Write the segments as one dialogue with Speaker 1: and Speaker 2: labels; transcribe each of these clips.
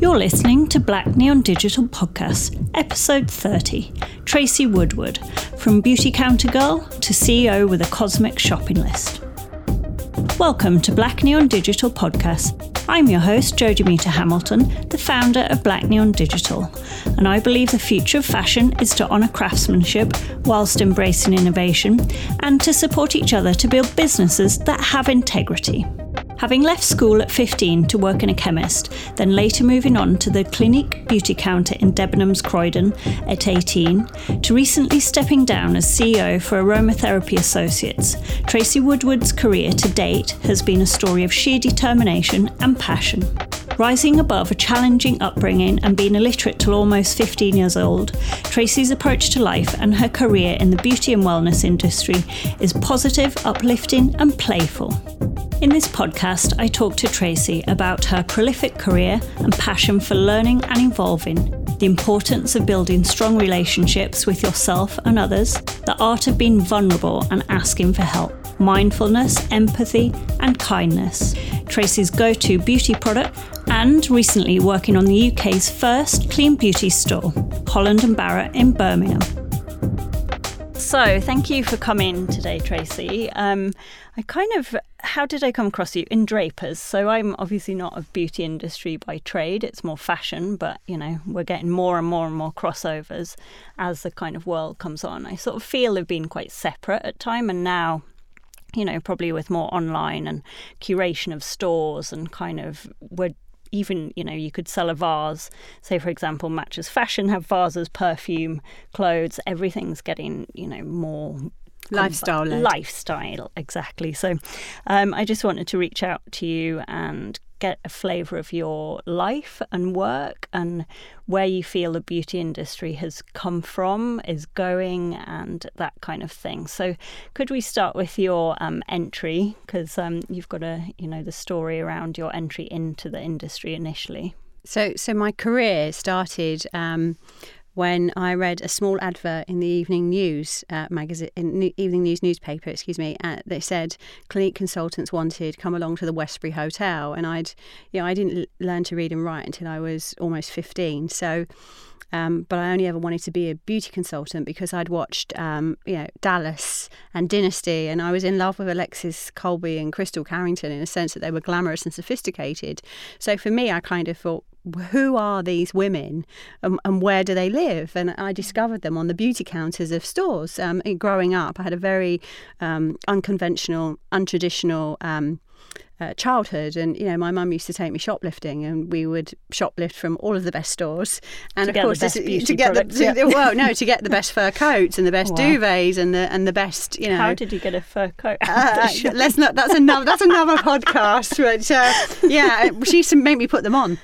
Speaker 1: You're listening to Black Neon Digital Podcast, episode 30. Tracey Woodward, from beauty counter girl to CEO with a cosmic shopping list. Welcome to Black Neon Digital Podcast. I'm your host, Jodi Muter Hamilton, the founder of Black Neon Digital, and I believe the future of fashion is to honour craftsmanship whilst embracing innovation and to support each other to build businesses that have integrity. Having left school at 15 to work in a chemist, then later moving on to the Clinique beauty counter in Debenhams Croydon at 18, to recently stepping down as CEO for Aromatherapy Associates, Tracey Woodward's career to date has been a story of sheer determination and passion. Rising above a challenging upbringing and being illiterate till almost 15 years old, Tracey's approach to life and her career in the beauty and wellness industry is positive, uplifting, and playful. In this podcast, I talk to Tracey about her prolific career and passion for learning and evolving, the importance of building strong relationships with yourself and others, the art of being vulnerable and asking for help, mindfulness, empathy, and kindness, Tracey's go to beauty product, and recently working on the UK's first clean beauty store, Holland and Barrett in Birmingham. So, thank you for coming today, Tracey. Um, I kind of, how did I come across you? In Drapers. So, I'm obviously not a beauty industry by trade, it's more fashion, but you know, we're getting more and more and more crossovers as the kind of world comes on. I sort of feel they've been quite separate at time, and now you know, probably with more online and curation of stores and kind of we're even you know you could sell a vase say for example matches fashion have vases perfume clothes everything's getting you know more
Speaker 2: lifestyle
Speaker 1: lifestyle exactly so um, i just wanted to reach out to you and get a flavour of your life and work and where you feel the beauty industry has come from, is going, and that kind of thing. So, could we start with your um, entry? Because um, you've got a, you know, the story around your entry into the industry initially.
Speaker 2: So, so my career started um, when I read a small advert in the Evening News uh, magazine, in Evening News newspaper, excuse me. Uh, they said Clinique consultants wanted come along to the Westbury Hotel, and I'd, you know, I didn't learn to read and write until I was almost fifteen. So. Um, but I only ever wanted to be a beauty consultant because I'd watched, um, you know, Dallas and Dynasty, and I was in love with Alexis Colby and Krystle Carrington in a sense that they were glamorous and sophisticated. So for me, I kind of thought, who are these women and, and, where do they live? And I discovered them on the beauty counters of stores. Um, growing up, I had a very um, unconventional, untraditional. Um, uh, childhood. And you know my mum used to take me shoplifting and we would shoplift from all of the best stores. And
Speaker 1: to
Speaker 2: of course
Speaker 1: this, to
Speaker 2: get
Speaker 1: products,
Speaker 2: the
Speaker 1: yeah.
Speaker 2: well no to get the best fur coats and the best wow. duvets and the and the best you know.
Speaker 1: how did you get a fur coat
Speaker 2: uh, let's not that's another that's another podcast but uh, yeah she used to make me put them on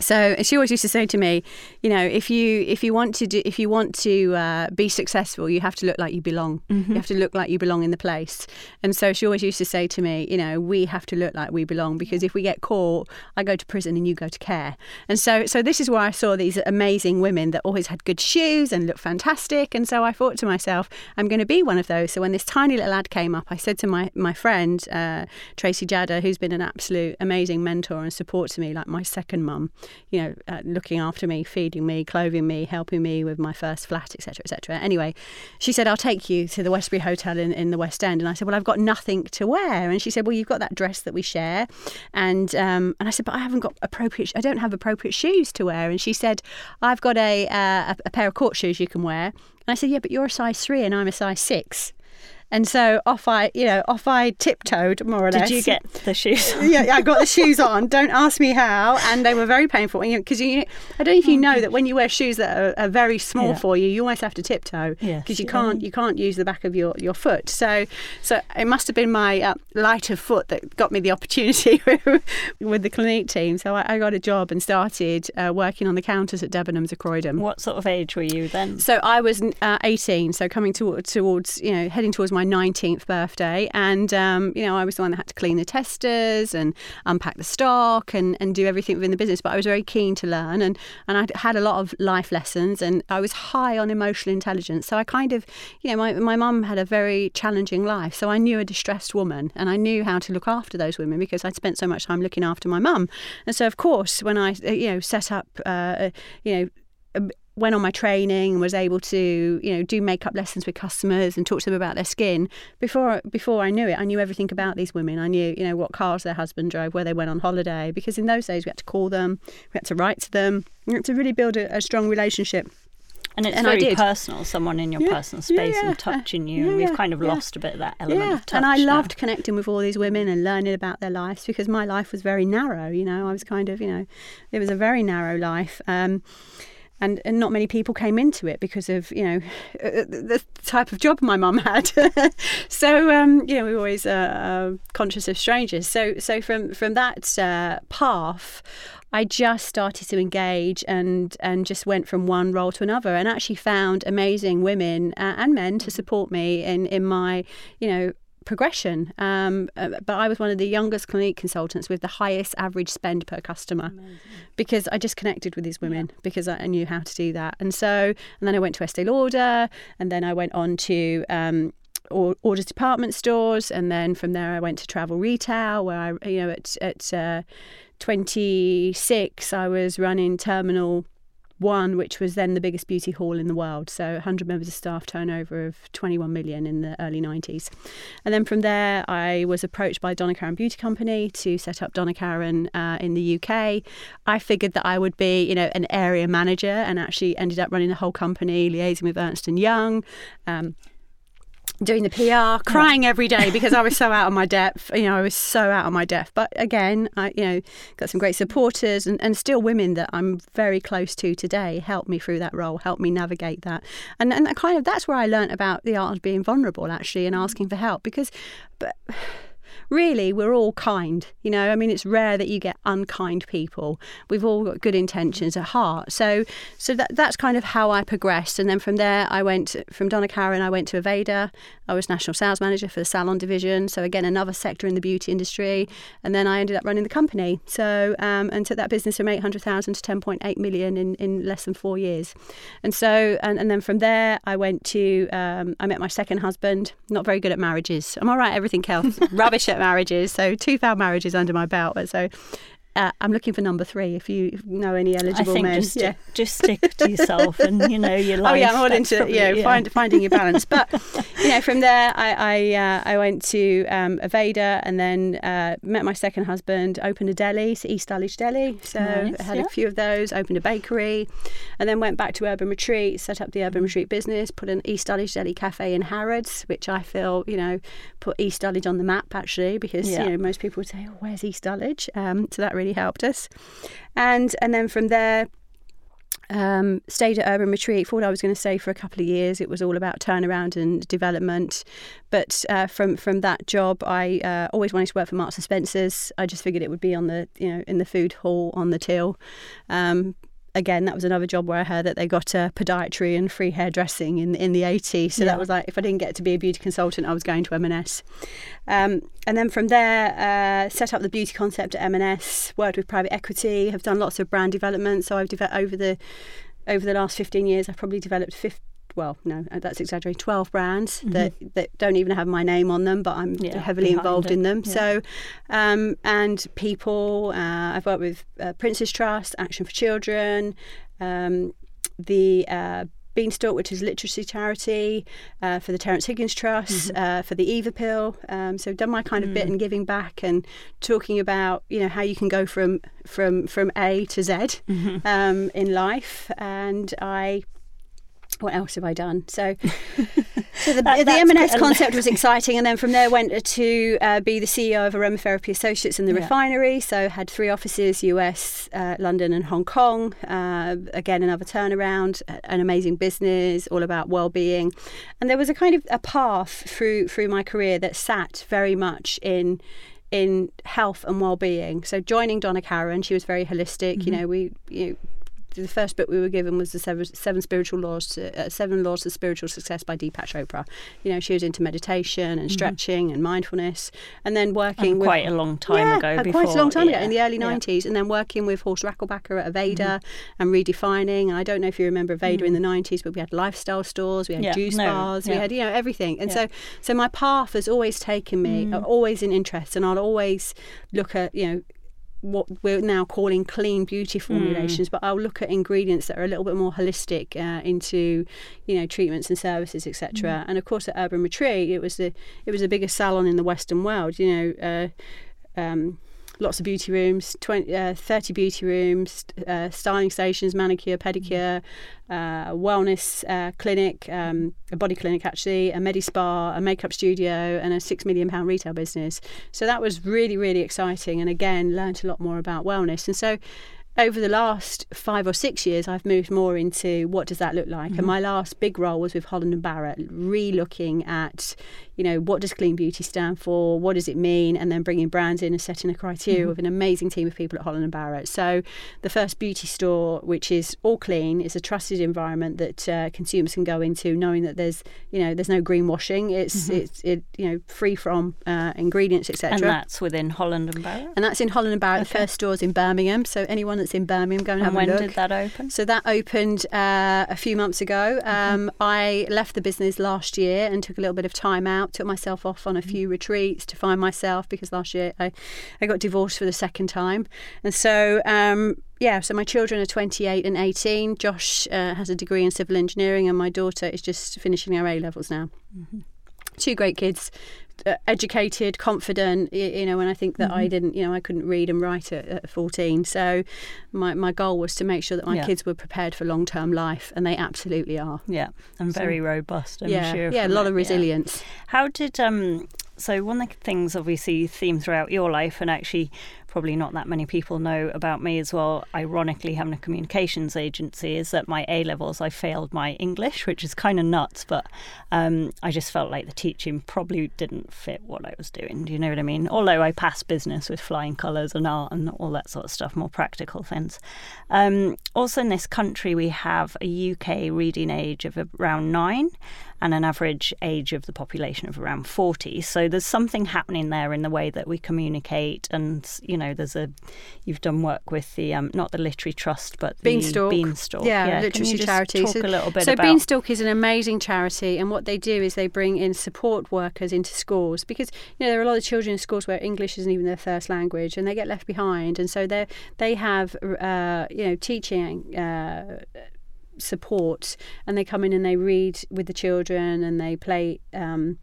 Speaker 2: so she always used to say to me, you know, if you if you want to do if you want to uh, be successful, you have to look like you belong. Mm-hmm. You have to look like you belong in the place. And so she always used to say to me, you know, we have to look like we belong because if we get caught, I go to prison and you go to care. And so so this is where I saw these amazing women that always had good shoes and looked fantastic. And so I thought to myself, I'm going to be one of those. So when this tiny little ad came up, I said to my my friend uh, Tracy Jadder, who's been an absolute amazing mentor and support to me, like my second mum you know, uh, looking after me, feeding me, clothing me, helping me with my first flat, etc., etc. Anyway, she said, "I'll take you to the Westbury Hotel in, in the West End," and I said, "Well, I've got nothing to wear," and she said, "Well, you've got that dress that we share," and um, and I said, "But I haven't got appropriate. I don't have appropriate shoes to wear," and she said, "I've got a uh, a pair of court shoes you can wear." And I said, "Yeah, but you're a size three and I'm a size six. And so off I, you know, off I tiptoed more or
Speaker 1: Did
Speaker 2: less.
Speaker 1: Did you get the shoes?
Speaker 2: yeah, I got the shoes on. Don't ask me how, and they were very painful. Because you, know, I don't know if you oh, know that when you wear shoes that are, are very small yeah. for you, you always have to tiptoe because yes. you can't you can't use the back of your, your foot. So so it must have been my uh, light of foot that got me the opportunity with the Clinique team. So I, I got a job and started uh, working on the counters at Debenhams at Croydon.
Speaker 1: What sort of age were you then?
Speaker 2: So I was uh, 18, so coming to, towards you know heading towards my 19th birthday, and um, you know I was the one that had to clean the testers and unpack the stock and, and do everything within the business. But I was very keen to learn, and and I had a lot of life lessons, and I was high on emotional intelligence. So I kind of, you know, my my mum had a very challenging life, so I knew a distressed woman, and I knew how to look after those women because I'd spent so much time looking after my mum, and so of course when I you know set up, uh, you know went on my training and was able to you know do makeup lessons with customers and talk to them about their skin before before I knew it I knew everything about these women I knew you know what cars their husband drove where they went on holiday because in those days we had to call them we had to write to them we had to really build a, a strong relationship
Speaker 1: and it's
Speaker 2: And
Speaker 1: very personal, someone in your
Speaker 2: Yeah,
Speaker 1: personal space
Speaker 2: yeah,
Speaker 1: and touching you.
Speaker 2: yeah,
Speaker 1: and we've kind of lost a bit of that element of touch.
Speaker 2: and I
Speaker 1: now.
Speaker 2: loved connecting with all these women and learning about their lives because my life was very narrow. You know, I was kind of, you know, it was a very narrow life. Um, and, and not many people came into it because of you know uh, the type of job my mum had. so um, you know we were always uh, uh, conscious of strangers. So so from from that uh, path, I just started to engage and and just went from one role to another, and actually found amazing women uh, and men to support me in in my you know progression. Um, uh, but I was one of the youngest Clinique consultants with the highest average spend per customer because I just connected with these women because I I knew how to do that. And so, and then I went to Estee Lauder, and then I went on to. Um, or Allders department stores, and then from there I went to travel retail, where I, you know, at at uh, 26 I was running terminal one, which was then the biggest beauty hall in the world. So 100 members of staff, turnover of 21 million in the early 90s. And then from there, I was approached by Donna Karan Beauty Company to set up Donna Karan uh, in the UK. I figured that I would be, you know, an area manager, and actually ended up running the whole company, liaising with Ernst Young. Um, doing the PR, crying every day because I was so out of my depth. You know, I was so out of my depth. But again, I you know got some great supporters and, and still women that I'm very close to today helped me through that role, helped me navigate that, and and that kind of that's where I learnt about the art of being vulnerable actually and asking for help because, but really we're all kind you know? I mean it's rare that you get unkind people. We've all got good intentions at heart. So so that, that's kind of how i progressed. And then from there i went from donna Karan, i went to aveda. I was national sales manager for the salon division. So again another sector in the beauty industry. And then i ended up running the company. So um, and took that business from 800000 to 10.8 million in, in less than four years. And so and, and then from there i went to um, i met my second husband. Not very good at marriages. I'm all right? Everything else. Rubbish at marriages so two failed marriages under my belt but so uh, I'm looking for number three. If you know any
Speaker 1: I
Speaker 2: eligible
Speaker 1: think
Speaker 2: men,
Speaker 1: just,
Speaker 2: yeah.
Speaker 1: stick, just stick to yourself and, you know, your life.
Speaker 2: Oh yeah, I'm all
Speaker 1: That's
Speaker 2: into
Speaker 1: probably-
Speaker 2: yeah,
Speaker 1: yeah.
Speaker 2: Find, finding your balance. But you know, from there, I I, uh, I went to um, Aveda and then uh, met my second husband. Opened a deli, so East Dulwich Deli. So
Speaker 1: Nice,
Speaker 2: I had
Speaker 1: yeah.
Speaker 2: a few of those. Opened a bakery, and then went back to Urban Retreat. Set up the
Speaker 1: Mm.
Speaker 2: Urban Retreat business. Put an East Dulwich Deli cafe in Harrods, which I feel you know put East Dulwich on the map actually because
Speaker 1: Yeah.
Speaker 2: you know most people would say, oh, where's East Dulwich? Um, so that really helped us. And and then from there um, stayed at Urban Retreat. Thought I was going to stay for a couple of years. It was all about turnaround and development. But uh, from from that job, I uh, always wanted to work for Marks and Spencers. I just figured it would be on the you know in the food hall on the till. Um, again, that was another job where I heard that they got a podiatry and free hairdressing in in the 80s. So
Speaker 1: Yeah.
Speaker 2: that was like if I didn't get to be a beauty consultant, I was going to M&S. Um, and then from there, uh, set up the beauty concept at M&S. Worked with private equity. Have done lots of brand development. So I've developed over the over the last 15 years. I've probably developed 50, well, no, uh, that's exaggerating. 12 brands that, that don't even have my name on them, but I'm
Speaker 1: Mm-hmm. Yeah,
Speaker 2: heavily involved
Speaker 1: it,
Speaker 2: in them.
Speaker 1: yeah.
Speaker 2: So, um, and people, uh, I've worked with uh, Prince's Trust, Action for Children, um, the uh, Beanstalk, which is a literacy charity, uh, for the Terrence Higgins Trust,
Speaker 1: Mm-hmm.
Speaker 2: uh, for the Eve Appeal. Um, so done my kind of
Speaker 1: Mm.
Speaker 2: bit in giving back and talking about you know how you can go from from from A to Z
Speaker 1: Mm-hmm.
Speaker 2: um, in life. And I. What else have I done? So, so the,
Speaker 1: That-
Speaker 2: the M&S concept was exciting, and then from there went to uh, be the CEO of Aromatherapy Associates in the
Speaker 1: Yeah.
Speaker 2: refinery. So had three offices: US, uh, London, and Hong Kong. Uh, again, another turnaround, an amazing business, all about well-being. And there was a kind of a path through through my career that sat very much in in health and well-being. So joining Donna Karan, she was very holistic. You know, we you know, the first book we were given was the seven, seven spiritual laws, to, uh, seven laws of spiritual success by Deepak Chopra. You know, she was into meditation and stretching and mindfulness, and then working
Speaker 1: And
Speaker 2: with
Speaker 1: quite a long time
Speaker 2: yeah,
Speaker 1: ago. Before,
Speaker 2: quite a long time ago in the early
Speaker 1: yeah.
Speaker 2: 90s, and then working with Horst Rechelbacher at Aveda
Speaker 1: Mm-hmm.
Speaker 2: and redefining. And I don't know if you remember Aveda in the 90s, but we had lifestyle stores, we had
Speaker 1: Mm. Yeah,
Speaker 2: juice
Speaker 1: no,
Speaker 2: bars, we had you know everything. And
Speaker 1: Yeah. Mm.
Speaker 2: so so my path has always taken me, uh, always in interest, and I'll always look at you know what we're now calling clean beauty
Speaker 1: Mm.
Speaker 2: formulations, but I'll look at ingredients that are a little bit more holistic uh, into, you know, treatments and services, etc.
Speaker 1: Mm.
Speaker 2: And of course, at Urban Retreat, it was the it was the biggest salon in the Western world. You know, uh, um, lots of beauty rooms, 20, uh, 30 beauty rooms, uh, styling stations, manicure, pedicure, uh, wellness uh, clinic, um, a body clinic actually, a medi spa, a makeup studio, and a six million pound retail business. So that was really, really exciting. And again, learnt a lot more about wellness. And so over the last five or six years, I've moved more into what does that look like. And my last big role was with Holland and Barrett, re-looking at, you know, what does clean beauty stand for? What does it mean? And then bringing brands in and setting a criteria with an amazing team of people at Holland and Barrett. So the first beauty store, which is all clean, is a trusted environment that uh, consumers can go into, knowing that there's, you know, there's no greenwashing. It's it's it, you know free from uh, ingredients, etc.
Speaker 1: And that's within Holland and Barrett.
Speaker 2: And that's in Holland and Barrett. The first store's in Birmingham. So anyone in Birmingham, go and,
Speaker 1: And
Speaker 2: have
Speaker 1: when
Speaker 2: a look.
Speaker 1: did that open?
Speaker 2: So that opened uh, a few months ago. Um, I left the business last year and took a little bit of time out. Took myself off on a few retreats to find myself because last year I, I got divorced for the second time, and so. Um, yeah, so my children are 28 and 18. Josh uh, has a degree in civil engineering, and my daughter is just finishing her A levels now two great kids educated confident you know and i think that
Speaker 1: Mm-hmm.
Speaker 2: i didn't you know i couldn't read and write at, at 14 so my, my goal was to make sure that my
Speaker 1: Yeah.
Speaker 2: kids were prepared for long-term life and they absolutely are
Speaker 1: Yeah, and very robust. I'm
Speaker 2: yeah
Speaker 1: sure.
Speaker 2: yeah a lot
Speaker 1: it,
Speaker 2: of resilience
Speaker 1: How did um? So one of the things obviously theme throughout your life, and actually probably not that many people know about me as well. Ironically, having a communications agency, is that my A levels I failed my English, which is kind of nuts. But um, I just felt like the teaching probably didn't fit what I was doing. Do you know what I mean? Although I passed business with flying colours and art and all that sort of stuff, more practical things. Um, also, in this country, we have a UK reading age of around nine and an average age of the population of around 40. So there's something happening there in the way that we communicate. And, you know, there's a, you've done work with the, um, not the Literary Trust, but the
Speaker 2: Beanstalk.
Speaker 1: Beanstalk.
Speaker 2: Yeah,
Speaker 1: Can
Speaker 2: literacy charity.
Speaker 1: Talk
Speaker 2: So-
Speaker 1: a little bit
Speaker 2: so
Speaker 1: about.
Speaker 2: Beanstalk is an amazing charity, and what they do is they bring in support workers into schools because you know there are a lot of children in schools where English isn't even their first language, and they get left behind, and so they they have uh, you know teaching. Uh, support and they come in and they read with the children and they play um,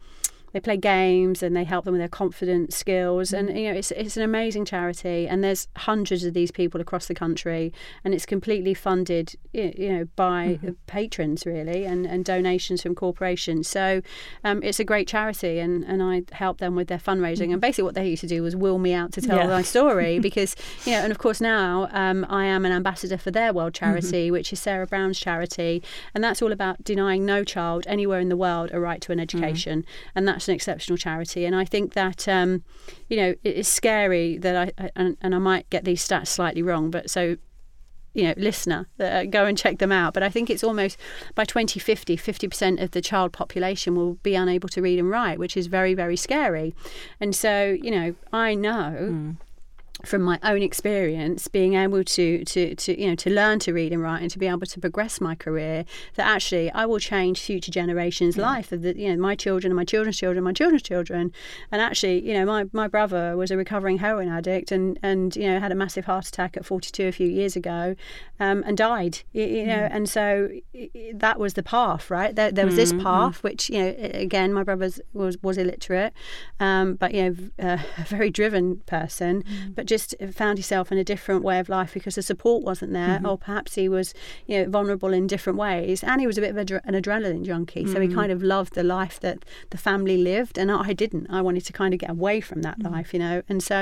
Speaker 2: they play games and they help them with their confidence skills. And mm. you know it's, it's an amazing charity and there's hundreds of these people across the country and it's completely funded you know by mm-hmm. patrons really and, and donations from corporations. So um, it's a great charity and, and I help them with their fundraising. And mm-hmm. basically what they used to do was will me out to tell
Speaker 1: Yeah.
Speaker 2: my story because you know and of course now um, I am an ambassador for Theirworld mm-hmm. charity which is Sarah Brown's charity and that's all about denying no child anywhere in the world a right to an mm. education. And that's an exceptional charity. And I think that um, you know it is scary that I, I and, and I might get these stats slightly wrong but so you know listener uh, go and check them out. But i think it's almost by 2050 50% of the child population will be unable to read and write which is very very scary. And so you know i know from my own experience being able to to to you know to learn to read and write and to be able to progress my career that actually I will change future generations life of the you know my children and my children's children my children's children. And actually you know my, my brother was a recovering heroin addict and and you know had a massive heart attack at 42 a few years ago um, and died you, you know and so that was the path right? There, there was this path which you know again my brother was was illiterate um, but you know uh, a very driven person. But just found himself in a different way of life because the support wasn't there or perhaps he was you know vulnerable in different ways. And he was a bit of a, an adrenaline junkie so he kind of loved the life that the family lived and I didn't. I wanted to kind of get away from that life you know? And so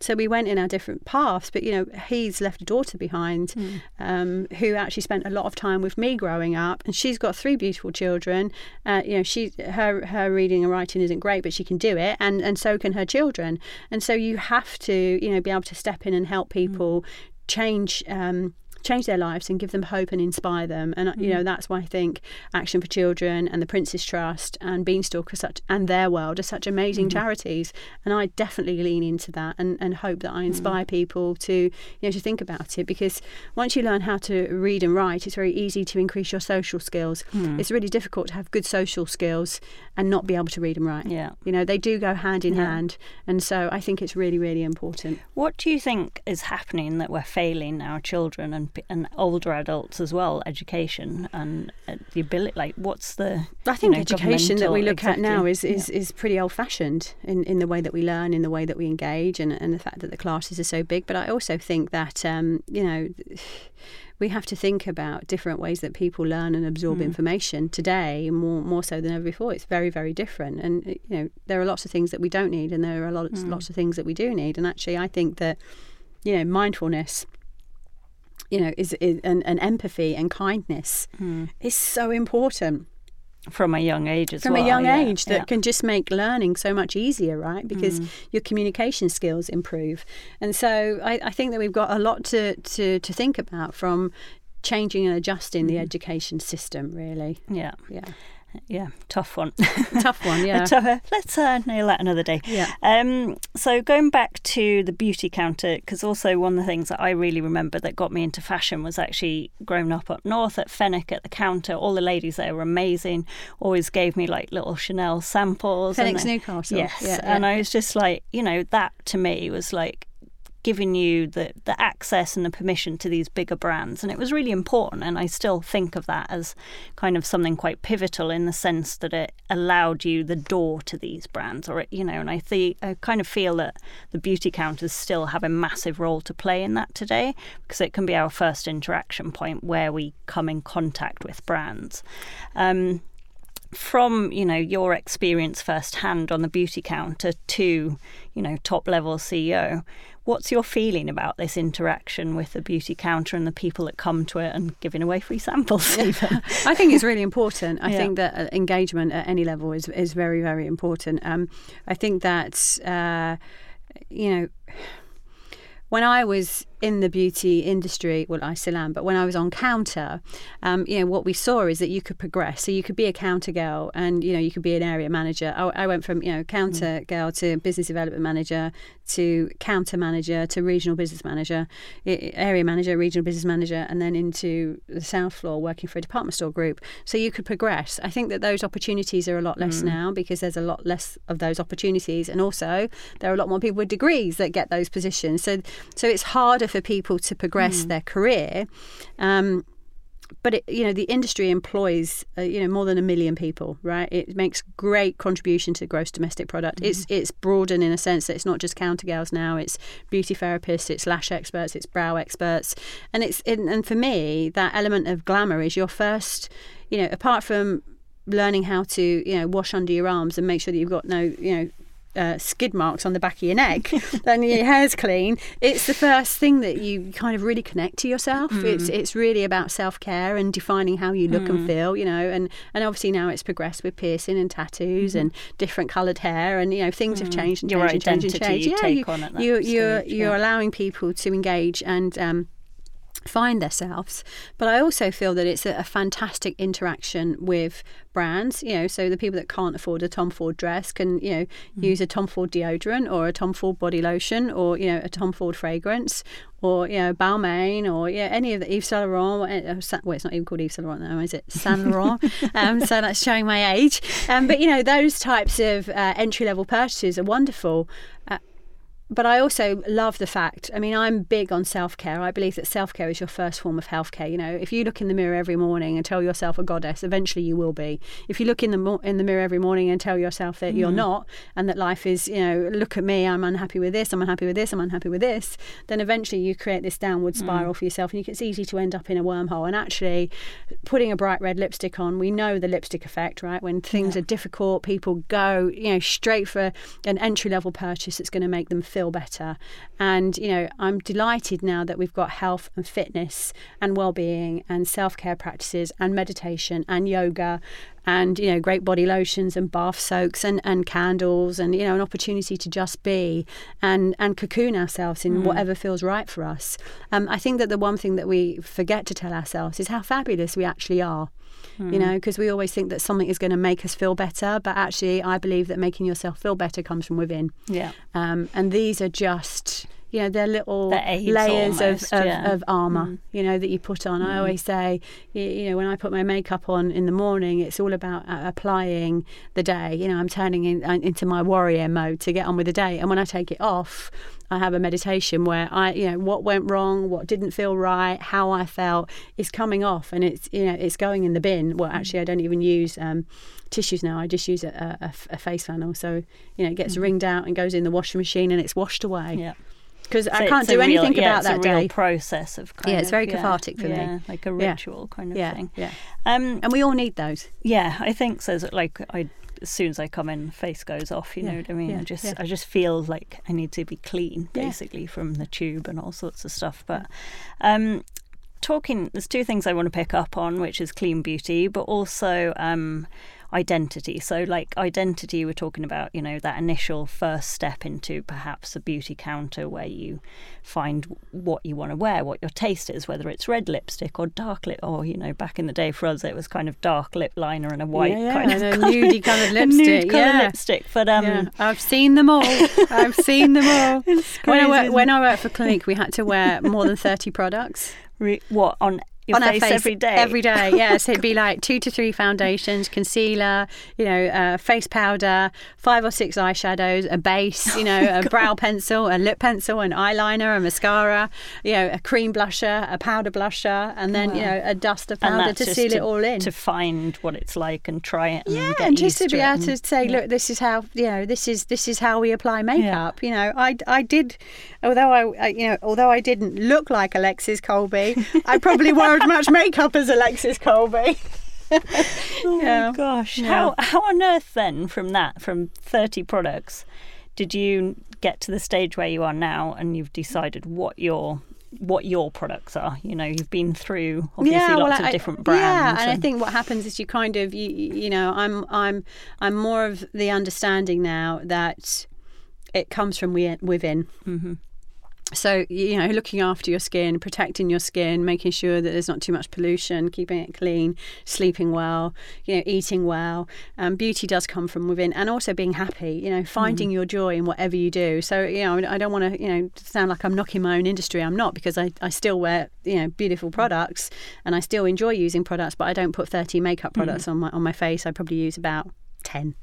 Speaker 2: so we went in our different paths but you know he's left a daughter behind um, who actually spent a lot of time with me growing up and she's got three beautiful children. Uh, you know she her her reading and writing isn't great but she can do it and and so can her children. And so you have to you know be able to step in and help people change um, change their lives and give them hope and inspire them. And you mm. know that's why I think Action for Children and the Prince's Trust and Beanstalk are such and Theirworld are such amazing mm-hmm. charities. And I definitely lean into that and, and hope that I mm. inspire people to you know to think about it because once you learn how to read and write, it's very easy to increase your social skills. Mm. It's really difficult to have good social skills and not be able to read and write.
Speaker 1: Yeah.
Speaker 2: You know, they do go hand in
Speaker 1: Yeah.
Speaker 2: hand. And so I think it's really, really important.
Speaker 1: What do you think is happening that we're failing our children and and older adults as well, education and uh, the ability? Like, what's the?
Speaker 2: I think
Speaker 1: you know,
Speaker 2: education that we look at now is,
Speaker 1: exactly.
Speaker 2: is, is pretty old fashioned in, in the way that we learn, in the way that we engage, and, and the fact that the classes are so big. But I also think that, um, you know, we have to think about different ways that people learn and absorb
Speaker 1: Hmm.
Speaker 2: information today, more more so than ever before. It's very, very different. And, uh, you know, there are lots of things that we don't need, and there are lots,
Speaker 1: Hmm.
Speaker 2: lots of things that we do need. And actually, I think that, you know, mindfulness. You know, is, is and, and empathy and kindness
Speaker 1: Hmm.
Speaker 2: is so important
Speaker 1: from a young age as
Speaker 2: from
Speaker 1: well.
Speaker 2: a young
Speaker 1: yeah,
Speaker 2: age that
Speaker 1: yeah.
Speaker 2: can just make learning so much easier, right? Because
Speaker 1: Mm.
Speaker 2: your communication skills improve. And so I, I think that we've got a lot to, to, to think about from changing and adjusting the education system, really.
Speaker 1: Yeah,
Speaker 2: Yeah.
Speaker 1: Yeah, tough one.
Speaker 2: Tough one, yeah.
Speaker 1: But, uh, let's uh, nail that another day.
Speaker 2: Yeah.
Speaker 1: Um, so going back to the beauty counter, because also one of the things that I really remember that got me into fashion was actually growing up up north at Fenwick at the counter. All the ladies there were amazing. Always gave me like little Chanel samples. and
Speaker 2: Fenwick's Newcastle.
Speaker 1: Yes,
Speaker 2: Yeah,
Speaker 1: and. I was just like, you know, that to me was like giving you the the access and the permission to these bigger brands. And it was really important and I still think of that as kind of something quite pivotal in the sense that it allowed you the door to these brands or it, you know and I think I kind of feel that the beauty counters still have a massive role to play in that today because it can be our first interaction point where we come in contact with brands. Um, from you know your experience firsthand on the beauty counter to you know top level CEO what's your feeling about this interaction with the beauty counter and the people that come to it and giving away free samples even?
Speaker 2: I think it's really important. I
Speaker 1: Yeah.
Speaker 2: think that uh, engagement at any level is, is very, very important. Um, I think that, uh, you know, when I was in the beauty industry, well, I still am, but when I was on counter, um, you know, what we saw is that you could progress. So you could be a counter girl and, you know, you could be an area manager. I, I went from, you know, counter girl to business development manager to counter manager to regional business manager, area manager, regional business manager, and then into the South floor working for a department store group. So you could progress. I think that those opportunities are a lot less now because there's a lot less of those opportunities, and also there are a lot more people with degrees that get those positions. So so it's harder for people to progress their career. Um, but it, you know the industry employs uh, you know more than a million people right? It makes great contribution to gross domestic product. It's it's broadened in a sense that it's not just counter girls now it's beauty therapists it's lash experts it's brow experts. And it's and and for me that element of glamour is your first you know apart from learning how to you know wash under your arms and make sure that you've got no you know uh, skid marks on the back of your neck, then your hair's clean. It's the first thing that you kind of really connect to yourself. It's it's really about self care and defining how you look and feel, you know. And and obviously now it's progressed with piercing and tattoos and different coloured hair, and you know things have changed and
Speaker 1: Your
Speaker 2: changed and changed and
Speaker 1: identity
Speaker 2: changed.
Speaker 1: you
Speaker 2: yeah,
Speaker 1: take
Speaker 2: you,
Speaker 1: on at that
Speaker 2: you you're
Speaker 1: stage,
Speaker 2: you're
Speaker 1: yeah.
Speaker 2: allowing people to engage and. Um, find themselves but i also feel that it's a, a fantastic interaction with brands you know so the people that can't afford a tom ford dress can you know
Speaker 1: Mm.
Speaker 2: use a tom ford deodorant or a tom ford body lotion or you know a tom ford fragrance or you know balmain or yeah any of the Yves Saint Laurent or, uh, well it's not even called Yves Saint Laurent now is it? Saint Laurent. Um, so that's showing my age. Um, but you know those types of uh, entry level purchases are wonderful. Uh, but I also love the fact. I mean, I'm big on self care. I believe that self care is your first form of health care. You know, if you look in the mirror every morning and tell yourself a goddess, eventually you will be. If you look in the mo- in the mirror every morning and tell yourself that you're mm. not, and that life is, you know, look at me, I'm unhappy with this, I'm unhappy with this, I'm unhappy with this, then eventually you create this downward mm. spiral for yourself, and you, it's easy to end up in a wormhole. And actually, putting a bright red lipstick on, we know the lipstick effect, right? When things are difficult, people go, you know, straight for an entry level purchase that's going to make them feel feel better. And, you know, I'm delighted now that we've got health and fitness and well-being and self-care practices and meditation and yoga and you know great body lotions and bath soaks and, and candles and you know an opportunity to just be and and cocoon ourselves in mm. whatever feels right for us um, i think that the one thing that we forget to tell ourselves is how fabulous we actually are mm. you know because we always think that something is going to make us feel better but actually i believe that making yourself feel better comes from within
Speaker 1: yeah
Speaker 2: um, and these are just you know, they're little layers
Speaker 1: almost,
Speaker 2: of, of,
Speaker 1: yeah.
Speaker 2: of armour, mm. you know, that you put on. Mm. I always say, you know, when I put my makeup on in the morning, it's all about uh, applying the day. You know, I'm turning in, uh, into my warrior mode to get on with the day. And when I take it off, I have a meditation where I, you know, what went wrong, what didn't feel right, how I felt is coming off, and it's, you know, it's going in the bin. Well, actually, I don't even use um, tissues now. I just use a, a, a, face flannel, so you know, it gets mm. wringed out and goes in the washing machine, and it's washed away.
Speaker 1: Yeah
Speaker 2: because so I can't do anything
Speaker 1: real,
Speaker 2: yeah,
Speaker 1: about
Speaker 2: that
Speaker 1: day. process of
Speaker 2: yeah, it's
Speaker 1: of,
Speaker 2: very cathartic for
Speaker 1: yeah,
Speaker 2: me,
Speaker 1: like a ritual kind of
Speaker 2: yeah,
Speaker 1: thing.
Speaker 2: Yeah, um, and we all need those.
Speaker 1: Yeah, I think so. Like I, as soon as I come in, face goes off. You know what I mean? I just, I just feel like I need to be clean, basically, from the tube and all sorts of stuff. But um, talking, there's two things I want to pick up on, which is clean beauty, but also. Um, identity. So, like identity, we're talking about, you know, that initial first step into perhaps a beauty counter where you find what you want to wear, what your taste is, whether it's red lipstick or dark lip, or you know, back in the day for us it was kind of dark lip liner and a white
Speaker 2: yeah, yeah,
Speaker 1: kind
Speaker 2: and
Speaker 1: of
Speaker 2: a nudie coloured lipstick.
Speaker 1: nude coloured
Speaker 2: yeah.
Speaker 1: lipstick. But um,
Speaker 2: yeah. I've seen them all. I've seen them all. when I worked, when I worked for Clinique, we had to wear more than thirty products.
Speaker 1: Re- what on your
Speaker 2: on
Speaker 1: face,
Speaker 2: face
Speaker 1: every day.
Speaker 2: Every day, yeah. so it'd be like two to three foundations, concealer, you know, uh, face powder, five or six eyeshadows, a base, you know, oh a God. brow pencil, a lip pencil, an eyeliner, a mascara, you know, a cream blusher, a powder blusher, and then wow. you know a dust of powder to seal
Speaker 1: to,
Speaker 2: it all in.
Speaker 1: To find what it's like and try it. And
Speaker 2: yeah,
Speaker 1: and
Speaker 2: just to be able
Speaker 1: to
Speaker 2: say,
Speaker 1: yeah.
Speaker 2: look, this is how you know, this is this is how we apply makeup. Yeah. You know, I I did, although I, I you know, although I didn't look like Alexis Colby, I probably wore as much makeup as Alexis Colby.
Speaker 1: oh yeah. my gosh. Yeah. How how on earth then from that, from thirty products, did you get to the stage where you are now and you've decided what your what your products are. You know, you've been through obviously
Speaker 2: yeah,
Speaker 1: lots
Speaker 2: well,
Speaker 1: of different brands.
Speaker 2: Yeah, and, and, I think what happens is you kind of you you know I'm I'm I'm more of the understanding now that it comes from within.
Speaker 1: Mm-hmm
Speaker 2: so you know looking after your skin protecting your skin making sure that there's not too much pollution keeping it clean sleeping well you know eating well um, beauty does come from within and also being happy you know finding mm. your joy in whatever you do so you know i don't want to you know sound like i'm knocking my own industry i'm not because I, I still wear you know beautiful mm. products and i still enjoy using products but i don't put 30 makeup products mm. on my on my face i probably use about 10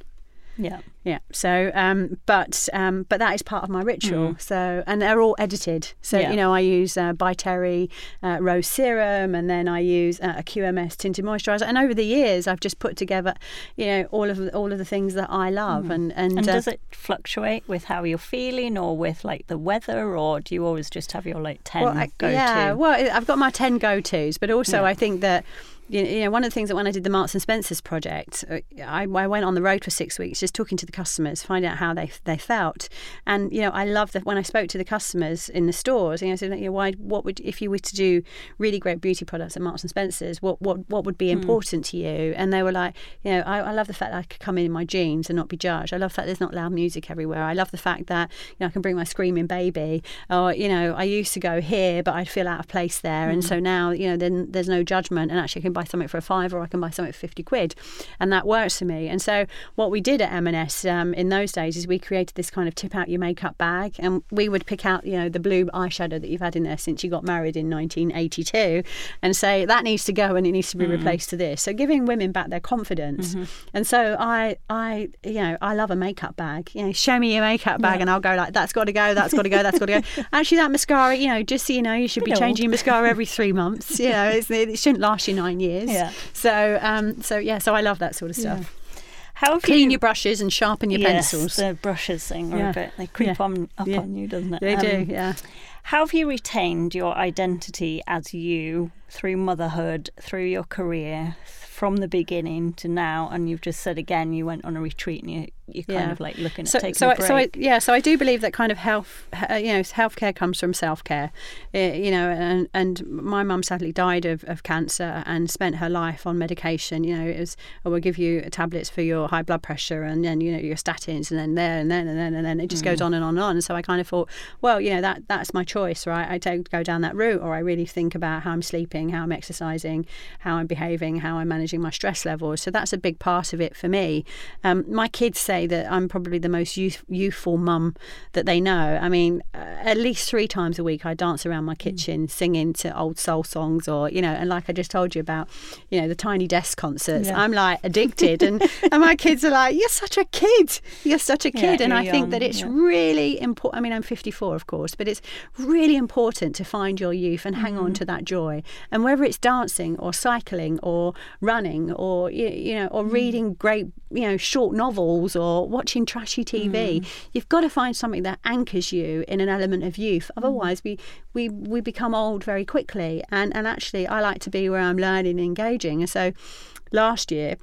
Speaker 1: yeah.
Speaker 2: Yeah. So, um, but um, but that is part of my ritual. Mm. So, and they're all edited. So, yeah. you know, I use uh, By Terry uh, Rose Serum, and then I use uh, a QMS tinted moisturizer. And over the years, I've just put together, you know, all of all of the things that I love. Mm. And and,
Speaker 1: and uh, does it fluctuate with how you're feeling, or with like the weather, or do you always just have your like ten
Speaker 2: well,
Speaker 1: go to?
Speaker 2: Yeah. Well, I've got my ten go tos, but also yeah. I think that you know, one of the things that when I did the Marks and Spencers project, uh, I, I, went on the road for six weeks just talking to the customers, finding out how they they felt. And you know, I love that when I spoke to the customers in the stores, you know, I said, you know, why, what would if you were to do really great beauty products at Marks and Spencers, what what what would be mm. important to you? And they were like, you know, I, I, love the fact that I could come in in my jeans and not be judged. I love the fact there's not loud music everywhere. I love the fact that you know I can bring my screaming baby. Or you know, I used to go here, but I'd feel out of place there, mm. and so now you know, then there's no judgment, and actually I can buy something for a five or I can buy something for 50 quid. And that works for me. And so what we did at M&S um, in those days is we created this kind of tip out your makeup bag and we would pick out, you know, the blue eyeshadow that you've had in there since you got married in 1982 and say that needs to go and it needs to be mm. replaced to this. So giving women back their confidence. Mm-hmm. And so I, I, you know, I love a makeup bag. You know, show me your makeup bag yeah. and I'll go like, that's got to go, that's got to go, that's got to go. Actually, that mascara, you know, just so you know, you should be changing your mascara every three months. You know, it shouldn't last you nine years.
Speaker 1: Yeah.
Speaker 2: So, um, so yeah, so I love that sort of stuff.
Speaker 1: Yeah. How have
Speaker 2: Clean
Speaker 1: you...
Speaker 2: your brushes and sharpen your
Speaker 1: yes,
Speaker 2: pencils.
Speaker 1: the brushes thing are yeah. a bit they creep
Speaker 2: yeah.
Speaker 1: on up
Speaker 2: yeah.
Speaker 1: on you, doesn't it?
Speaker 2: They um, do, yeah.
Speaker 1: How have you retained your identity as you through motherhood, through your career, from the beginning to now? And you've just said again you went on a retreat and you you're kind
Speaker 2: Yeah.
Speaker 1: of like looking at
Speaker 2: so,
Speaker 1: taking
Speaker 2: so
Speaker 1: a
Speaker 2: I,
Speaker 1: break.
Speaker 2: so I, yeah, so I do believe that kind of health, uh, you know, healthcare comes from self care, you know, and and my mum sadly died of, of cancer and spent her life on medication. You know, it was oh, we'll give you tablets for your high blood pressure and then you know your statins and then there and then and then and then it just
Speaker 1: Mm.
Speaker 2: goes on and on and on. And so I kind of thought, well, you know, that that's my choice, right? I don't go down that route, or I really think about how I'm sleeping, how I'm exercising, how I'm behaving, how I'm managing my stress levels. So that's a big part of it for me. Um, my kids say that I'm probably the most youth, youthful mum that they know. I mean, uh, at least three times a week I dance around my kitchen singing to old soul songs, or you know, and like I just told you about, you know, the tiny desk concerts.
Speaker 1: Yeah.
Speaker 2: I'm like addicted, and and my kids are like, "You're such a kid. You're such a
Speaker 1: Yeah,
Speaker 2: kid," and
Speaker 1: you're
Speaker 2: I think that it's
Speaker 1: yeah.
Speaker 2: really important. I mean, I'm 54, of course, but it's really important to find your youth and hang
Speaker 1: Mm.
Speaker 2: on to that joy. And whether it's dancing or cycling or running or you, know
Speaker 1: Mm.
Speaker 2: or reading great you know short novels or watching trashy TV,
Speaker 1: Mm.
Speaker 2: you've got to find something that anchors you in an element of youth.
Speaker 1: Mm.
Speaker 2: Otherwise, we we we become old very quickly. And and actually, I like to be where I'm learning and engaging. And so, last year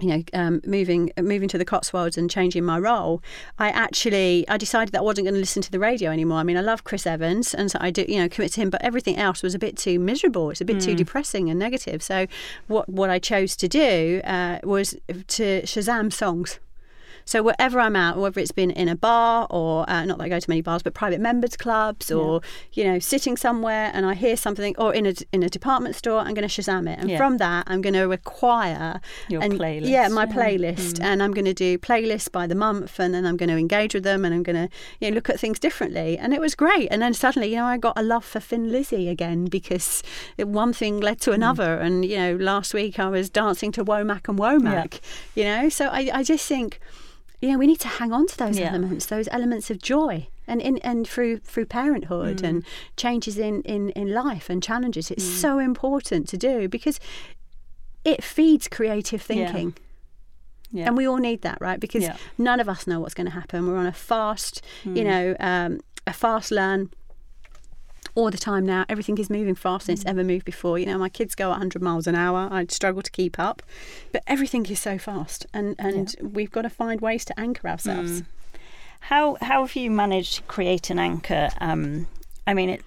Speaker 2: you know, um, moving moving to the Cotswolds and changing my role, I actually I decided that I wasn't going to listen to the radio anymore. I mean, I love Chris Evans, and so I do you know commit to him, but everything else was a bit too miserable. It's a bit too depressing and negative. So, what what I chose to do uh, was to Shazam songs. So wherever I'm at, whether it's been in a bar or uh, not that I go to many bars, but private members clubs or you know sitting somewhere and I hear something or in a in a department store, I'm going to Shazam it, and
Speaker 1: Yeah.
Speaker 2: from that I'm going to acquire
Speaker 1: Your
Speaker 2: and,
Speaker 1: playlist,
Speaker 2: Yeah, my
Speaker 1: yeah.
Speaker 2: playlist, and I'm going to do playlists by the month, and then I'm going to engage with them, and I'm going to you know look at things differently, and it was great. And then suddenly, you know, I got a love for Thin Lizzy again because it, one thing led to another, and you know, last week I was dancing to Womack and Womack, you know, so I I just think you know we need to hang on to those
Speaker 1: Yeah.
Speaker 2: elements those elements of joy and in, and through through parenthood and changes in, in in life and challenges it's so important to do because it feeds creative thinking
Speaker 1: yeah.
Speaker 2: and we all need that right because
Speaker 1: Yeah.
Speaker 2: none of us know what's going to happen we're on a fast
Speaker 1: Hmm.
Speaker 2: you know um, a fast learn all the time now everything is moving faster than it's
Speaker 1: Hmm.
Speaker 2: ever moved before you know my kids go 100 miles an hour I'd struggle to keep up but everything is so fast and and we've got to find ways to anchor ourselves
Speaker 1: How how have you managed to create an anchor? Um, I mean, it,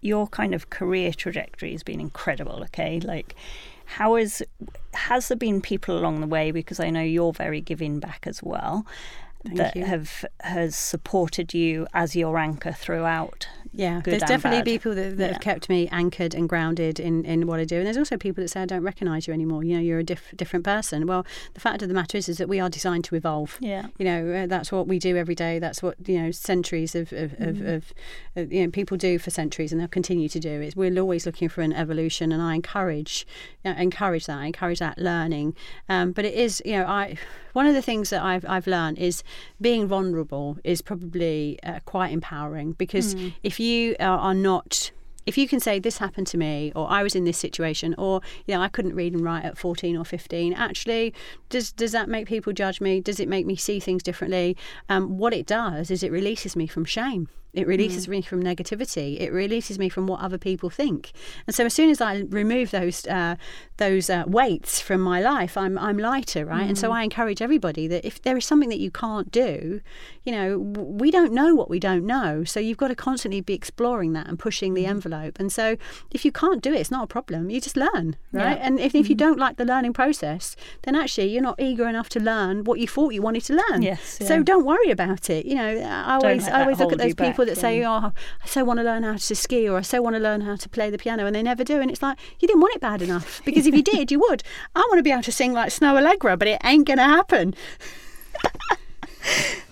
Speaker 1: your kind of career trajectory has been incredible. Okay, like how is has there been people along the way? Because I know you're very giving back as well. that
Speaker 2: you.
Speaker 1: have has supported you as your anchor throughout.
Speaker 2: Yeah, there's definitely
Speaker 1: bad.
Speaker 2: people that, that
Speaker 1: Yeah.
Speaker 2: have kept me anchored and grounded in, in what I do, and there's also people that say I don't recognise you anymore. You know, you're a diff- different person. Well, the fact of the matter is, is that we are designed to evolve.
Speaker 1: Yeah.
Speaker 2: You know, uh, that's what we do every day. That's what you know, centuries of of, of, of uh, you know people do for centuries, and they'll continue to do. It's we're always looking for an evolution, and I encourage uh, encourage that. I encourage that learning. Um, but it is, you know, I one of the things that I've I've learned is being vulnerable is probably uh, quite empowering because if you are, are not if you can say this happened to me or I was in this situation or you know I couldn't read and write at 14 or 15 actually does does that make people judge me? Does it make me see things differently? Um, what it does is it releases me from shame it releases me from negativity. It releases me from what other people think. And so as soon as I remove those uh, those uh, weights from my life I'm I'm lighter right? And so I encourage everybody that if there is something that you can't do you know w- we don't know what we don't know. So you've got to constantly be exploring that and pushing the envelope. And so if you can't do it it's not a problem. You just learn right?
Speaker 1: Yeah.
Speaker 2: and if, if you don't like the learning process then actually you're not eager enough to learn what you thought you wanted to learn.
Speaker 1: Yes,
Speaker 2: so don't worry about it. You know I always I always look at those people
Speaker 1: back,
Speaker 2: that say oh I so want to learn how to ski or I so want to learn how to play the piano and they never do and it's like you didn't want it bad enough because if you did you would I want to be able to sing like Snoh Aalegra but it ain't gonna happen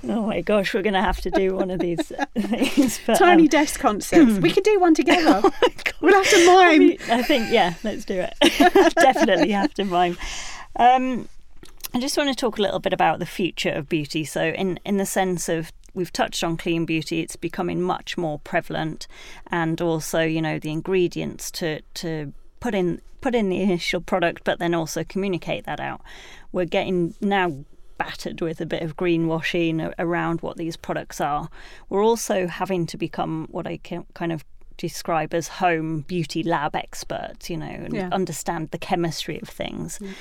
Speaker 1: Oh my gosh, we're going to have to do one of these things. But,
Speaker 2: tiny
Speaker 1: um,
Speaker 2: desk concerts we could do one together
Speaker 1: oh
Speaker 2: we'll have to
Speaker 1: I, mean, I think yeah, let's do it. Definitely have to mime. Um, I just want to talk a little bit about the future of beauty. So, in in the sense of we've touched on clean beauty, it's becoming much more prevalent, and also you know the ingredients to to put in put in the initial product, but then also communicate that out. We're getting now battered with a bit of greenwashing around what these products are. We're also having to become what I can kind of describe as home beauty lab experts, you know, and yeah. understand the chemistry of things. Mm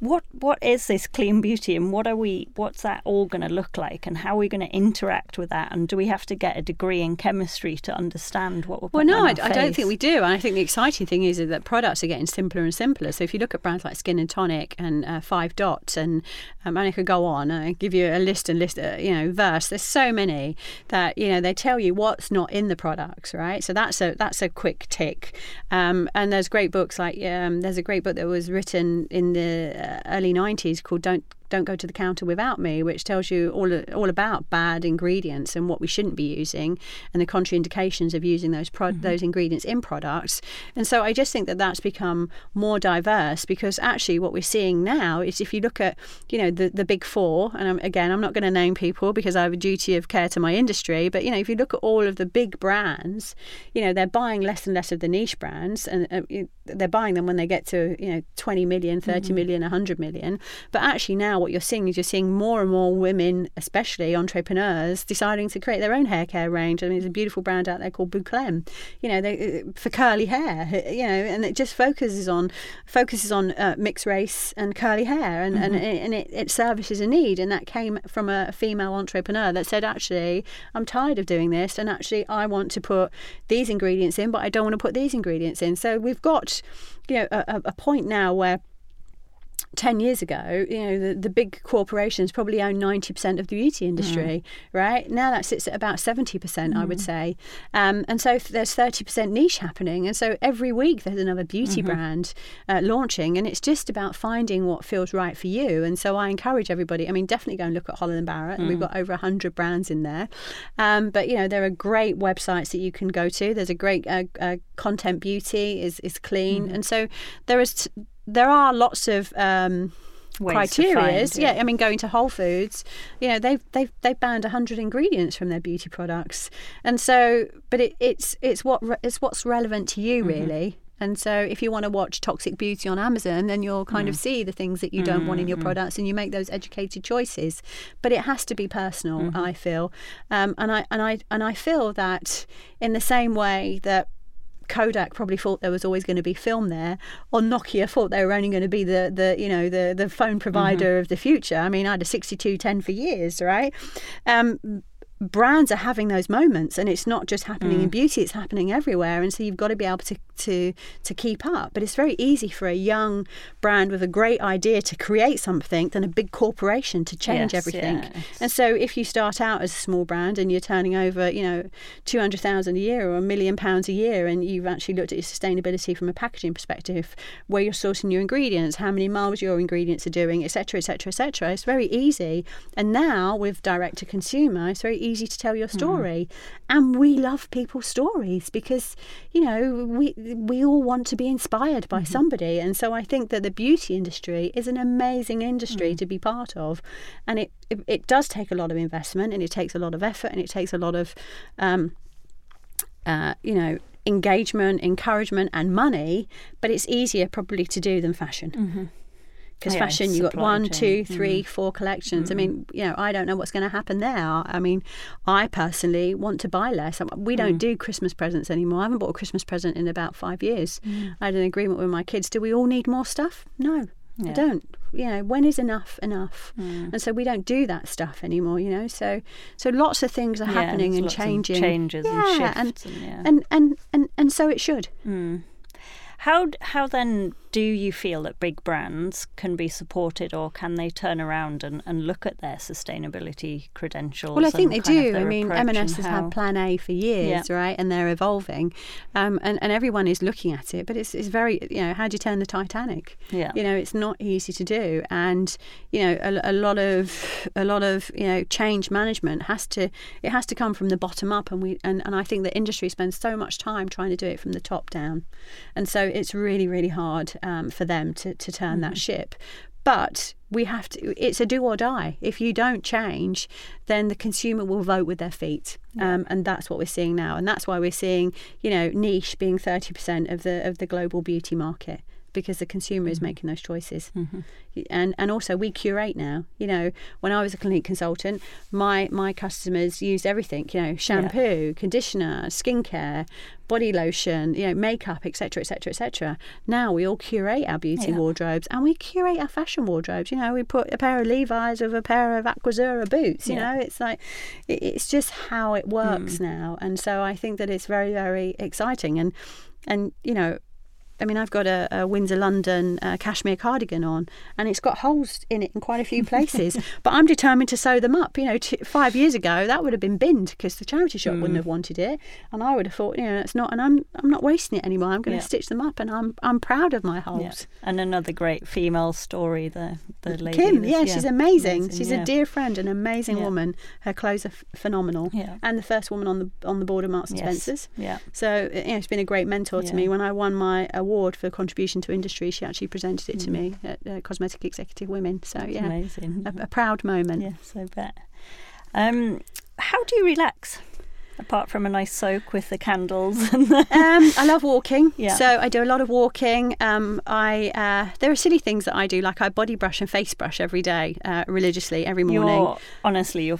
Speaker 1: what what is this clean beauty and what are we what's that all going to look like and how are we going to interact with that? And do we have to get a degree in chemistry to understand what we're
Speaker 2: well no
Speaker 1: I,
Speaker 2: I, don't think we do and I think the exciting thing is that products are getting simpler and simpler. So if you look at brands like Skin and Tonic and uh, Five Dots and um, and I could go on and give you a list and list uh, you know verse there's so many that you know they tell you what's not in the products right? So that's a that's a quick tick. Um, and there's great books like um, there's a great book that was written in the uh, early 90s called Don't don't go to the counter without me, which tells you all all about bad ingredients and what we shouldn't be using, and the contraindications of using those pro- mm-hmm. those ingredients in products. And so I just think that that's become more diverse because actually what we're seeing now is if you look at you know the the big four, and I'm, again I'm not going to name people because I have a duty of care to my industry, but you know if you look at all of the big brands, you know they're buying less and less of the niche brands, and uh, they're buying them when they get to you know 20 million, 30 mm-hmm. million, 100 million. But actually now what you're seeing is you're seeing more and more women, especially entrepreneurs, deciding to create their own hair care range. I mean, there's a beautiful brand out there called Bouclème, you know, they, uh, for curly hair, you know, and it just focuses on focuses on uh, mixed race and curly hair, and mm-hmm. and, it, and it, it services a need. And that came from a female entrepreneur that said, actually, I'm tired of doing this, and actually, I want to put these ingredients in, but I don't want to put these ingredients in. So we've got, you know, a, a point now where 10 years ago, you know, the, the big corporations probably own 90% of the beauty industry, mm. right? Now that sits at about 70%, mm. I would mm. say. Um, and so there's 30% niche happening. And so every week there's another beauty mm-hmm. brand uh, launching. And it's just about finding what feels right for you. And so I encourage everybody, I mean, definitely go and look at Holland and Barrett. Mm. We've got over 100 brands in there. Um, but, you know, there are great websites that you can go to. There's a great uh, uh, content beauty is, is clean. Mm. And so there is. T- there are lots of um, criteria. Yeah, I mean, going to Whole Foods, you know, they've they've they've banned hundred ingredients from their beauty products, and so, but it, it's it's what it's what's relevant to you mm-hmm. really. And so, if you want to watch Toxic Beauty on Amazon, then you'll kind mm. of see the things that you don't mm-hmm. want in your mm-hmm. products, and you make those educated choices. But it has to be personal, mm-hmm. I feel, um, and I and I and I feel that in the same way that Kodak probably thought there was always going to be film there, or Nokia thought they were only going to be the, the you know the the phone provider mm-hmm. of the future. I mean, I had a 6210 for years, right? Um, brands are having those moments and it's not just happening mm. in beauty it's happening everywhere and so you've got to be able to to to keep up. But it's very easy for a young brand with a great idea to create something than a big corporation to change yes, everything. and so if you start out as a small brand and you're turning over you know 200,000 a year or a million pounds a year and you've actually looked at your sustainability from a packaging perspective where you're sourcing your ingredients how many miles your ingredients are doing etc etc etc it's very easy. And now with direct to consumer it's very easy easy to tell your hmm. story. Mm. And we love people's stories because, you know, we we all want to be inspired by mm-hmm. somebody. And so I think that the beauty industry is an amazing industry mm. to be part of. And it, it, it, does take a lot of investment and it takes a lot of effort and it takes a lot of um, uh, you know, engagement, encouragement, and money, but it's easier probably to do than fashion. Mm-hmm because yeah, fashion you got one, two, three, mm. four collections. Mm. I mean, you know, I don't know what's going to happen there. I mean, I personally want to buy less. We don't mm. do Christmas presents anymore. I haven't bought a Christmas present in about five years. Mm. I had an agreement with my kids. Do we all need more stuff? No, yeah. I don't. You know, when is enough enough? Mm. And so we don't do that stuff anymore. You know, so so lots of things are yeah, happening and changing,
Speaker 1: changes
Speaker 2: yeah,
Speaker 1: and shifts,
Speaker 2: and, and, and, and, and and so it should.
Speaker 1: Mm. How how then do you feel that big brands can be supported, or can they turn around and, and look at their sustainability credentials?
Speaker 2: Well, I think they do. I mean, M&S has had Plan A for years, yeah. right? And they're evolving, um, and and everyone is looking at it. But it's it's very you know how do you turn the Titanic?
Speaker 1: Yeah,
Speaker 2: you know it's not easy to do, and you know a, a lot of a lot of you know change management has to it has to come from the bottom up, and we and, and I think the industry spends so much time trying to do it from the top down, and so it's really really hard um, for them to, to turn mm-hmm. that ship. But we have to, it's a do or die. If you don't change, then the consumer will vote with their feet. Yeah. Um, and that's what we're seeing now. And that's why we're seeing, you know, niche being 30% of the, of the global beauty market because the consumer is making those choices.
Speaker 1: Mm-hmm.
Speaker 2: And and also we curate now. You know, when I was a Clinique consultant, my my customers used everything. You know, shampoo, conditioner, skincare, body lotion, you know, makeup, etc., etc., etc. Now we all curate our beauty
Speaker 1: Yeah.
Speaker 2: wardrobes and we curate our fashion wardrobes. You know, we put a pair of Levi's with a pair of Aquazzura boots. You
Speaker 1: Yeah.
Speaker 2: know, it's like it, it's just how it works
Speaker 1: Mm.
Speaker 2: now, and so I think that it's very very exciting and and you know. I mean, I've got a, a Winser London uh, cashmere cardigan on, and it's got holes in it in quite a few places. but I'm determined to sew them up. You know, t- five years ago that would have been binned because the charity shop
Speaker 1: Mm.
Speaker 2: wouldn't have wanted it, and I would have thought, you know, it's not. And I'm I'm not wasting it anymore. I'm going to
Speaker 1: Yeah.
Speaker 2: stitch them up, and I'm I'm proud of my
Speaker 1: Yeah.
Speaker 2: holes.
Speaker 1: And another great female story, the the lady.
Speaker 2: Kim,
Speaker 1: that's-
Speaker 2: yeah, she's amazing.
Speaker 1: amazing,
Speaker 2: She's
Speaker 1: yeah.
Speaker 2: a dear friend, an amazing
Speaker 1: Yeah.
Speaker 2: woman. Her clothes are f- phenomenal,
Speaker 1: Yeah.
Speaker 2: and the first woman on the on the board of Marks and
Speaker 1: Yes.
Speaker 2: Spencers.
Speaker 1: Yeah.
Speaker 2: So you know, she's been a great mentor to me. When I won my award for contribution to industry, she actually presented it to
Speaker 1: Mm.
Speaker 2: me at uh, Cosmetic Executive Women. So yeah,
Speaker 1: Amazing.
Speaker 2: a, a proud moment.
Speaker 1: Yes, I bet. Um, how do you relax? Apart from a nice soak with the candles and
Speaker 2: um, I love walking,
Speaker 1: Yeah.
Speaker 2: so I do a lot of walking. Um, I uh, there are silly things that I do, like I body brush and face brush every day, uh, religiously every morning.
Speaker 1: your honestly your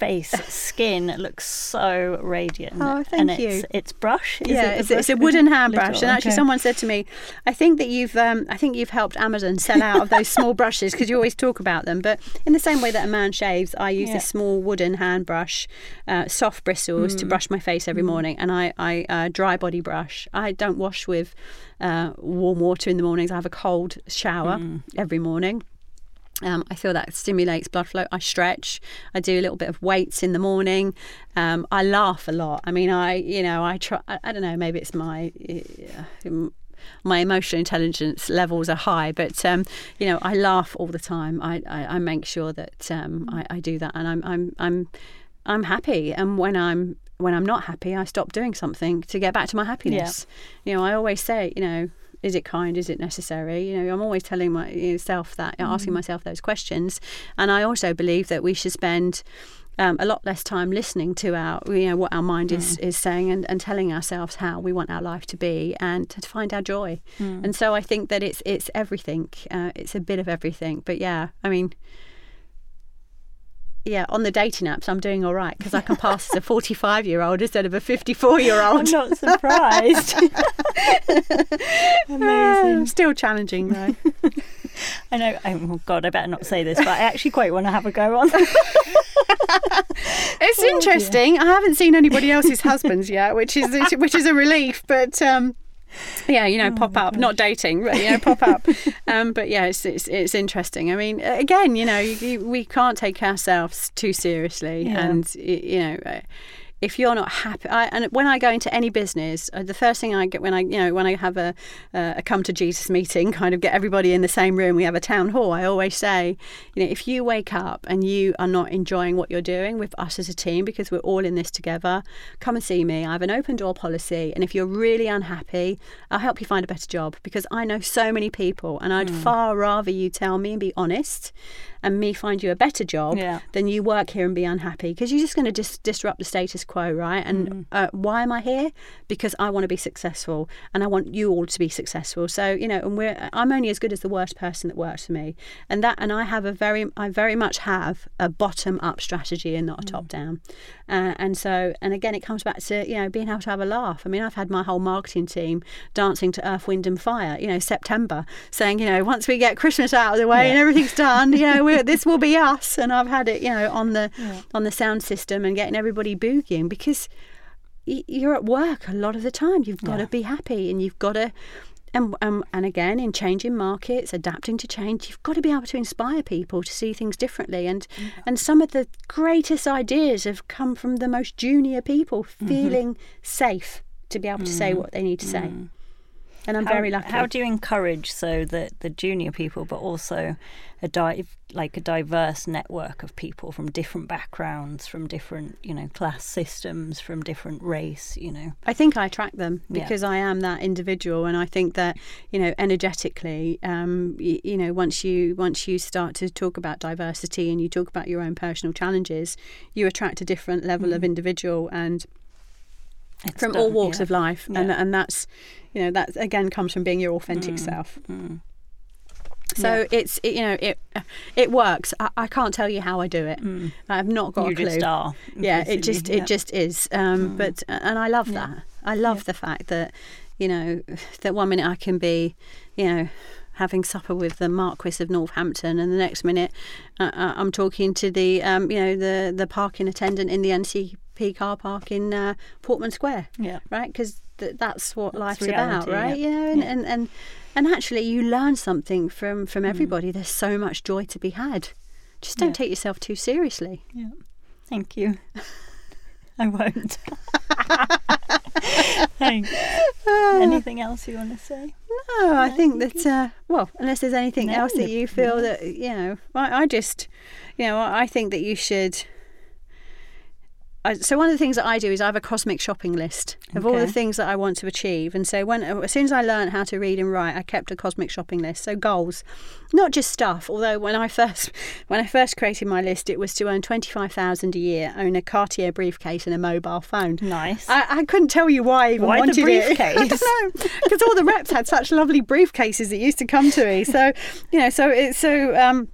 Speaker 1: face skin looks so radiant.
Speaker 2: Oh,
Speaker 1: and
Speaker 2: thank
Speaker 1: it's,
Speaker 2: you.
Speaker 1: It's brush. Is
Speaker 2: yeah,
Speaker 1: it
Speaker 2: it's, it's a wooden hand
Speaker 1: Little,
Speaker 2: brush, and actually,
Speaker 1: okay.
Speaker 2: someone said to me, "I think that you've, um, I think you've helped Amazon sell out of those small brushes because you always talk about them." But in the same way that a man shaves, I use
Speaker 1: Yeah.
Speaker 2: this small wooden hand brush, uh, soft bristles,
Speaker 1: Mm.
Speaker 2: to brush my face every morning, and I, I uh, dry body brush. I don't wash with uh, warm water in the mornings. I have a cold shower
Speaker 1: Mm.
Speaker 2: every morning. Um, I feel that stimulates blood flow. I stretch. I do a little bit of weights in the morning. Um, I laugh a lot. I mean, I you know I try. I, I don't know. Maybe it's my. Uh, my emotional intelligence levels are high, but um, you know I laugh all the time. I, I, I make sure that um, I, I do that, and I'm I'm I'm I'm happy. And when I'm when I'm not happy, I stop doing something to get back to my happiness. You know, I always say, you know, is it kind? Is it necessary? You know, I'm always telling myself that, asking myself those questions. And I also believe that we should spend um, a lot less time listening to our, you know, what our mind is, is saying and, and telling ourselves how we want our life to be and to find our joy.
Speaker 1: Mm.
Speaker 2: And so I think that it's it's everything. Uh, it's a bit of everything. But yeah, I mean, yeah, on the dating apps, I'm doing all right because I can pass as a 45 year old instead of a 54 year old.
Speaker 1: I'm not surprised. Amazing.
Speaker 2: Still challenging though.
Speaker 1: I know. Oh God, I better not say this, but I actually quite want to have a go on.
Speaker 2: It's
Speaker 1: Oh, dear.
Speaker 2: interesting. I haven't seen anybody else's husbands yet, which is which is a relief. But um, yeah, you know,
Speaker 1: Oh,
Speaker 2: pop up, not dating, but you know, pop up. Um, but yeah, it's, it's it's interesting. I mean, again, you know, you, you, we can't take ourselves too seriously,
Speaker 1: Yeah.
Speaker 2: and you know. If you're not happy, I, and when I go into any business, uh, the first thing I get when I, you know, when I have a, uh, a come to Jesus meeting, kind of get everybody in the same room, we have a town hall. I always say, you know, if you wake up and you are not enjoying what you're doing with us as a team, because we're all in this together, come and see me. I have an open door policy, and if you're really unhappy, I'll help you find a better job because I know so many people, and I'd far rather you tell me and be honest, and me find you a better job
Speaker 1: Yeah.
Speaker 2: than you work here and be unhappy because you're just going to dis- disrupt the status quo, right? And uh, why am I here? Because I want to be successful and I want you all to be successful. So you know, and we're I'm only as good as the worst person that works for me, and that and I have a very I very much have a bottom up strategy and not a top down, uh, and so and again it comes back to you know being able to have a laugh. I mean, I've had my whole marketing team dancing to Earth, Wind and Fire, you know, September, saying you know once we get Christmas out of the way
Speaker 1: Yeah.
Speaker 2: and everything's done, you know, we're, this will be us. And I've had it, you know, on the
Speaker 1: Yeah.
Speaker 2: on the sound system and getting everybody boogieing because you're at work a lot of the time. You've got
Speaker 1: Yeah.
Speaker 2: to be happy and you've got to. And, um, and again, in changing markets, adapting to change, you've got to be able to inspire people to see things differently. And and some of the greatest ideas have come from the most junior people
Speaker 1: Mm-hmm.
Speaker 2: feeling safe to be able to say what they need to say. And I'm
Speaker 1: Mm. How-
Speaker 2: very lucky.
Speaker 1: How do you encourage so that the junior people, but also a di- like a diverse network of people from different backgrounds, from different you know class systems, from different race, you know?
Speaker 2: I think I attract them
Speaker 1: Yeah.
Speaker 2: because I am that individual, and I think that you know energetically, um, you, you know, once you once you start to talk about diversity and you talk about your own personal challenges, you attract a different level of individual, and
Speaker 1: It's
Speaker 2: from
Speaker 1: done,
Speaker 2: all walks
Speaker 1: yeah.
Speaker 2: of life, and
Speaker 1: Yeah.
Speaker 2: and that's you know that again comes from being your authentic self.
Speaker 1: mm.
Speaker 2: So it's it, you know it it works. I, I can't tell you how I do it. I've not got
Speaker 1: Mm. you
Speaker 2: a clue.
Speaker 1: just are.
Speaker 2: yeah, it just
Speaker 1: yeah. Mm.
Speaker 2: it just is. Um, But and I love that. I love the fact that you know that one minute I can be, you know. Having supper with the Marquis of Northampton, and the next minute, uh, uh, I'm talking to the, um, you know, the the parking attendant in the Car park in uh, Portman Square
Speaker 1: Yeah.
Speaker 2: right? Because th- that's what life's
Speaker 1: reality,
Speaker 2: about, right?
Speaker 1: yeah.
Speaker 2: You know, and,
Speaker 1: Yeah.
Speaker 2: and, and and actually, you learn something from
Speaker 1: Mm.
Speaker 2: from everybody. There's so much joy to be had. Just don't
Speaker 1: Yeah.
Speaker 2: take yourself too seriously.
Speaker 1: Yeah. Thank you. I won't. Thanks. Anything else you want to say?
Speaker 2: No, I think that uh, well, unless there's anything
Speaker 1: No,
Speaker 2: else that you feel that you know, I, I just, you know, I think that you should. I, so one of the things that I do is I have a cosmic shopping list of all the things that I want to achieve, and so when as soon as I learned how to read and write, I kept a cosmic shopping list. So goals, not just stuff. Although when I first when I first created my list, it was to earn twenty five thousand a year, own a Cartier briefcase, and a mobile phone.
Speaker 1: Nice.
Speaker 2: I, I couldn't tell you why I even
Speaker 1: Why the
Speaker 2: wanted it. I
Speaker 1: briefcase?
Speaker 2: don't know because all the reps had such lovely briefcases that used to come to me. So you know, so it's so. Um,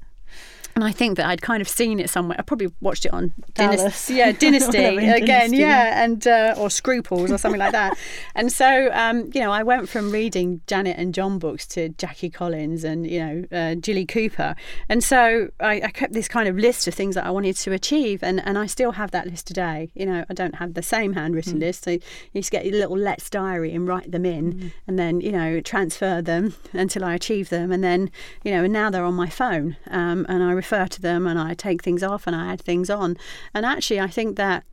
Speaker 2: and I think that I'd kind of seen it somewhere. I probably watched it on
Speaker 1: Dallas.
Speaker 2: Dynasty, yeah, Dynasty again,
Speaker 1: Dynasty,
Speaker 2: yeah, and uh, or Scruples or something like that. And so, um, you know, I went from reading Janet and John books to Jackie Collins and you know uh, Jilly Cooper, and so I, I kept this kind of list of things that I wanted to achieve, and, and I still have that list today. You know, I don't have the same handwritten list, so you just get your little Let's diary and write them in, and then you know transfer them until I achieve them, and then you know, and now they're on my phone, um, and I refer to them, and I take things off, and I add things on, and actually, I think that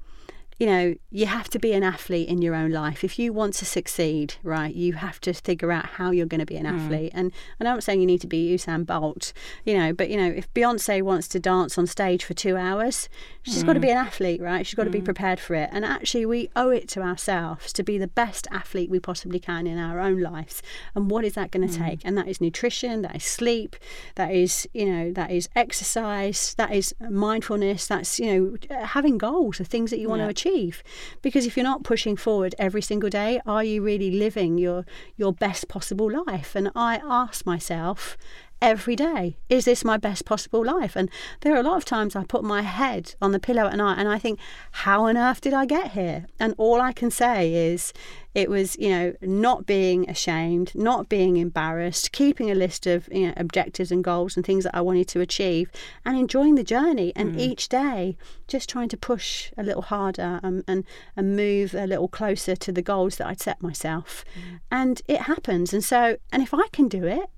Speaker 2: you know, you have to be an athlete in your own life. If you want to succeed, right, you have to figure out how you're going to be an hmm. athlete. And, and I'm not saying you need to be Usain Bolt, you know, but, you know, if Beyonce wants to dance on stage for two hours, she's got to hmm. be an athlete, right? She's got to be hmm. prepared for it. And actually, we owe it to ourselves to be the best athlete we possibly can in our own lives. And what is that going to take? And that is nutrition, that is sleep, that is, you know, that is exercise, that is mindfulness, that's, you know, having goals, the things that you want to
Speaker 1: Yeah.
Speaker 2: Achieve? Because if you're not pushing forward every single day are you really living your your best possible life? And i ask myself every day. Is this my best possible life? And there are a lot of times i put my head on the pillow at night and i think how on earth did i get here? And all i can say is it was you know not being ashamed not being embarrassed keeping a list of you know objectives and goals and things that i wanted to achieve and enjoying the journey and each day just trying to push a little harder um, and and move a little closer to the goals that i'd set myself. And it happens. And so and if i can do it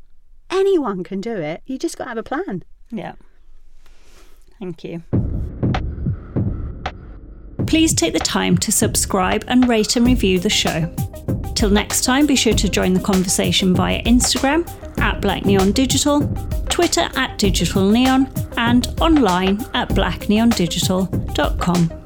Speaker 2: anyone can do it you just got to have a plan
Speaker 1: Yeah. Thank you. Please take the time to subscribe and rate and review the show. Till next time, be sure to join the conversation via Instagram at Black Neon Digital, Twitter at Digital Neon, and online at blackneondigital.com.